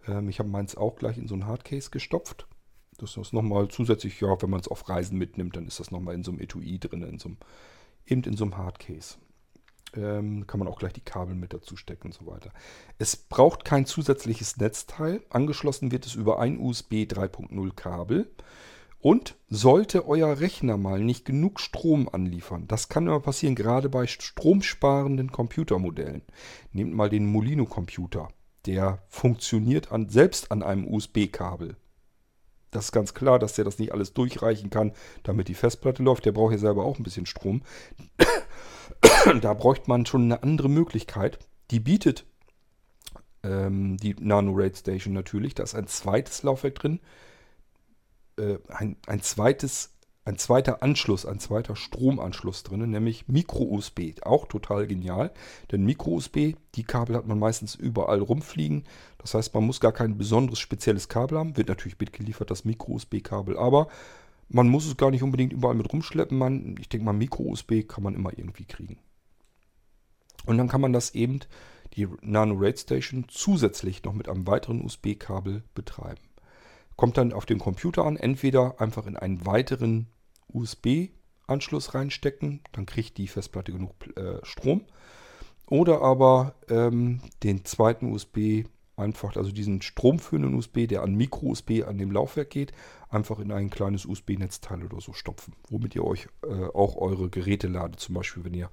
Ähm, ich habe meins auch gleich in so ein Hardcase gestopft. Das ist nochmal zusätzlich, ja, wenn man es auf Reisen mitnimmt, dann ist das nochmal in so einem Etui drin, in so einem, eben in so einem Hardcase. Ähm, kann man auch gleich die Kabel mit dazu stecken und so weiter. Es braucht kein zusätzliches Netzteil. Angeschlossen wird es über ein USB 3.0 Kabel. Und sollte euer Rechner mal nicht genug Strom anliefern, das kann immer passieren, gerade bei stromsparenden Computermodellen. Nehmt mal den Molino-Computer der funktioniert an, selbst an einem USB-Kabel. Das ist ganz klar, dass der das nicht alles durchreichen kann, damit die Festplatte läuft. Der braucht ja selber auch ein bisschen Strom. da bräuchte man schon eine andere Möglichkeit. Die bietet ähm, die Nano Raid Station natürlich. Da ist ein zweites Laufwerk drin. Äh, ein, ein zweites ein zweiter Anschluss, ein zweiter Stromanschluss drin, nämlich Micro-USB. Auch total genial, denn Micro-USB, die Kabel hat man meistens überall rumfliegen. Das heißt, man muss gar kein besonderes spezielles Kabel haben. Wird natürlich mitgeliefert, das Micro-USB-Kabel, aber man muss es gar nicht unbedingt überall mit rumschleppen. Man, ich denke mal, Micro-USB kann man immer irgendwie kriegen. Und dann kann man das eben, die Nano Raid Station, zusätzlich noch mit einem weiteren USB-Kabel betreiben. Kommt dann auf den Computer an, entweder einfach in einen weiteren USB-Anschluss reinstecken, dann kriegt die Festplatte genug äh, Strom. Oder aber ähm, den zweiten USB einfach, also diesen stromführenden USB, der an Micro-USB an dem Laufwerk geht, einfach in ein kleines USB-Netzteil oder so stopfen, womit ihr euch äh, auch eure Geräte ladet. Zum Beispiel, wenn ihr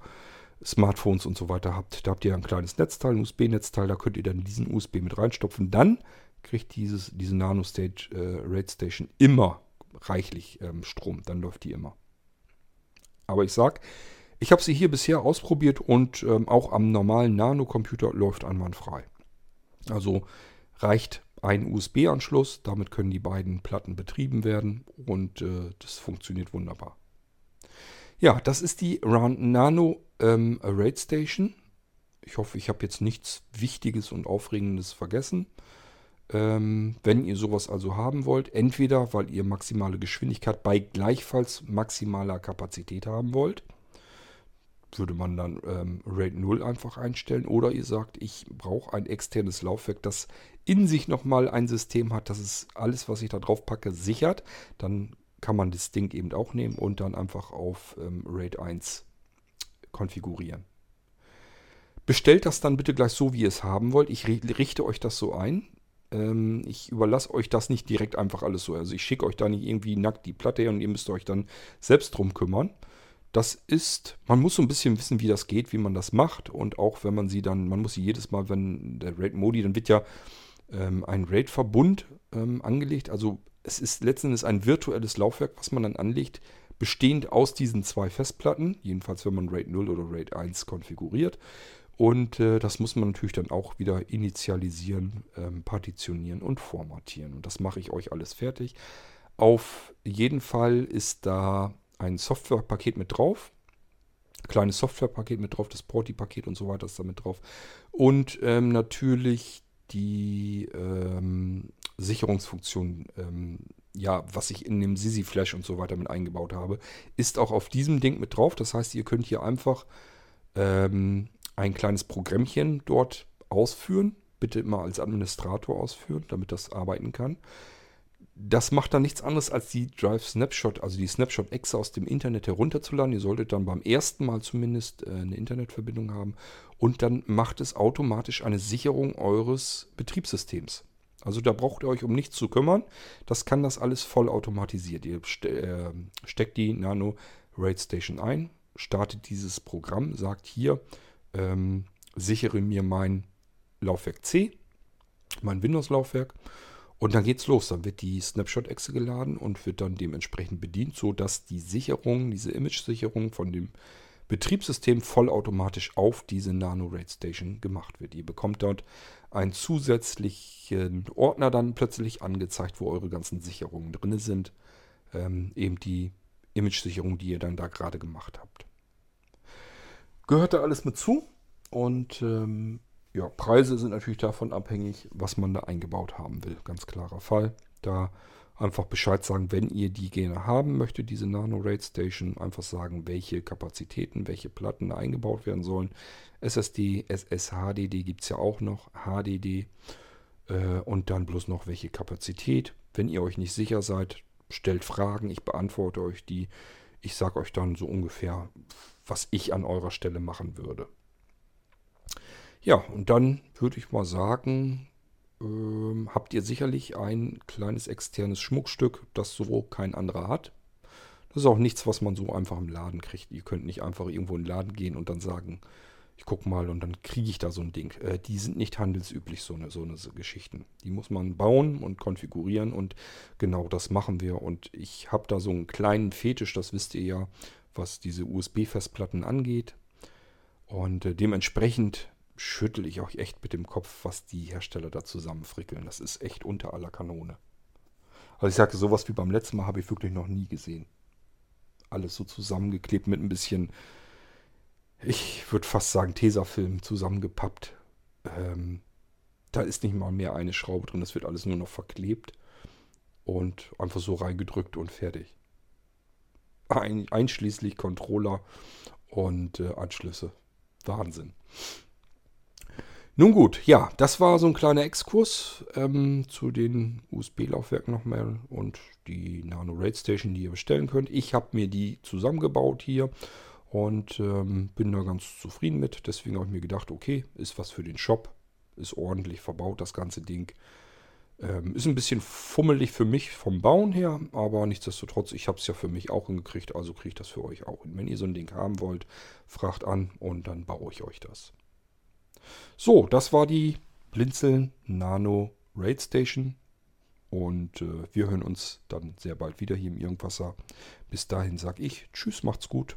Smartphones und so weiter habt, da habt ihr ein kleines Netzteil, ein USB-Netzteil, da könnt ihr dann diesen USB mit reinstopfen. Dann kriegt dieses, diese Nano Stage äh, Rate Station immer reichlich ähm, Strom. Dann läuft die immer. Aber ich sag, ich habe sie hier bisher ausprobiert und ähm, auch am normalen Nano-Computer läuft einwandfrei. Also reicht ein USB-Anschluss, damit können die beiden Platten betrieben werden und äh, das funktioniert wunderbar. Ja, das ist die Run Nano ähm, Rate Station. Ich hoffe, ich habe jetzt nichts Wichtiges und Aufregendes vergessen. Ähm, wenn ihr sowas also haben wollt, entweder weil ihr maximale Geschwindigkeit bei gleichfalls maximaler Kapazität haben wollt, würde man dann ähm, Rate 0 einfach einstellen. Oder ihr sagt, ich brauche ein externes Laufwerk, das in sich nochmal ein System hat, das ist alles, was ich da drauf packe, sichert. Dann kann man das Ding eben auch nehmen und dann einfach auf ähm, RAID 1 konfigurieren. Bestellt das dann bitte gleich so, wie ihr es haben wollt. Ich richte euch das so ein. Ähm, ich überlasse euch das nicht direkt einfach alles so. Also ich schicke euch da nicht irgendwie nackt die Platte her und ihr müsst euch dann selbst drum kümmern. Das ist, man muss so ein bisschen wissen, wie das geht, wie man das macht. Und auch wenn man sie dann, man muss sie jedes Mal, wenn der RAID-Modi, dann wird ja ähm, ein RAID-Verbund ähm, angelegt. Also es ist letztendlich ein virtuelles Laufwerk, was man dann anlegt, bestehend aus diesen zwei Festplatten, jedenfalls wenn man RAID 0 oder RAID 1 konfiguriert. Und äh, das muss man natürlich dann auch wieder initialisieren, ähm, partitionieren und formatieren. Und das mache ich euch alles fertig. Auf jeden Fall ist da ein Softwarepaket mit drauf. Kleines Softwarepaket mit drauf, das Porti-Paket und so weiter ist da mit drauf. Und ähm, natürlich die ähm, Sicherungsfunktion, ähm, ja, was ich in dem Sisi Flash und so weiter mit eingebaut habe, ist auch auf diesem Ding mit drauf. Das heißt, ihr könnt hier einfach ähm, ein kleines Programmchen dort ausführen. Bitte immer als Administrator ausführen, damit das arbeiten kann. Das macht dann nichts anderes, als die Drive Snapshot, also die Snapshot-Exe aus dem Internet herunterzuladen. Ihr solltet dann beim ersten Mal zumindest äh, eine Internetverbindung haben. Und dann macht es automatisch eine Sicherung eures Betriebssystems. Also da braucht ihr euch um nichts zu kümmern. Das kann das alles vollautomatisiert. Ihr ste äh, steckt die Nano Rate Station ein, startet dieses Programm, sagt hier, ähm, sichere mir mein Laufwerk C, mein Windows-Laufwerk. Und dann geht's los. Dann wird die Snapshot-Exe geladen und wird dann dementsprechend bedient, sodass die Sicherung, diese Image-Sicherung von dem Betriebssystem vollautomatisch auf diese Nano Rate Station gemacht wird. Ihr bekommt dort einen zusätzlichen Ordner dann plötzlich angezeigt, wo eure ganzen Sicherungen drin sind. Ähm, eben die Image-Sicherung, die ihr dann da gerade gemacht habt. Gehört da alles mit zu und ähm, ja, Preise sind natürlich davon abhängig, was man da eingebaut haben will. Ganz klarer Fall. Da einfach Bescheid sagen, wenn ihr die gerne haben möchtet, diese Nano Rate Station. Einfach sagen, welche Kapazitäten, welche Platten da eingebaut werden sollen. SSD, SSHDD gibt es ja auch noch, HDD. Äh, und dann bloß noch welche Kapazität. Wenn ihr euch nicht sicher seid, stellt Fragen, ich beantworte euch die. Ich sage euch dann so ungefähr, was ich an eurer Stelle machen würde. Ja, und dann würde ich mal sagen, ähm, habt ihr sicherlich ein kleines externes Schmuckstück, das so kein anderer hat. Das ist auch nichts, was man so einfach im Laden kriegt. Ihr könnt nicht einfach irgendwo in den Laden gehen und dann sagen, ich gucke mal und dann kriege ich da so ein Ding. Äh, die sind nicht handelsüblich, so eine, so eine Geschichten. Die muss man bauen und konfigurieren und genau das machen wir. Und ich habe da so einen kleinen Fetisch, das wisst ihr ja, was diese USB-Festplatten angeht. Und äh, dementsprechend schüttel ich euch echt mit dem Kopf, was die Hersteller da zusammenfrickeln. Das ist echt unter aller Kanone. Also ich sage, sowas wie beim letzten Mal habe ich wirklich noch nie gesehen. Alles so zusammengeklebt mit ein bisschen, ich würde fast sagen, Tesafilm zusammengepappt. Ähm, da ist nicht mal mehr eine Schraube drin, das wird alles nur noch verklebt und einfach so reingedrückt und fertig. Ein, einschließlich Controller und äh, Anschlüsse. Wahnsinn. Nun gut, ja, das war so ein kleiner Exkurs ähm, zu den USB-Laufwerken nochmal und die Nano Raid Station, die ihr bestellen könnt. Ich habe mir die zusammengebaut hier und ähm, bin da ganz zufrieden mit. Deswegen habe ich mir gedacht, okay, ist was für den Shop. ist ordentlich verbaut, das ganze Ding. Ähm, ist ein bisschen fummelig für mich vom Bauen her, aber nichtsdestotrotz, ich habe es ja für mich auch hingekriegt, also kriege ich das für euch auch hin. Wenn ihr so ein Ding haben wollt, fragt an und dann baue ich euch das. So, das war die Blinzeln Nano Raid Station. Und äh, wir hören uns dann sehr bald wieder hier im Irgendwasser. Bis dahin sage ich Tschüss, macht's gut,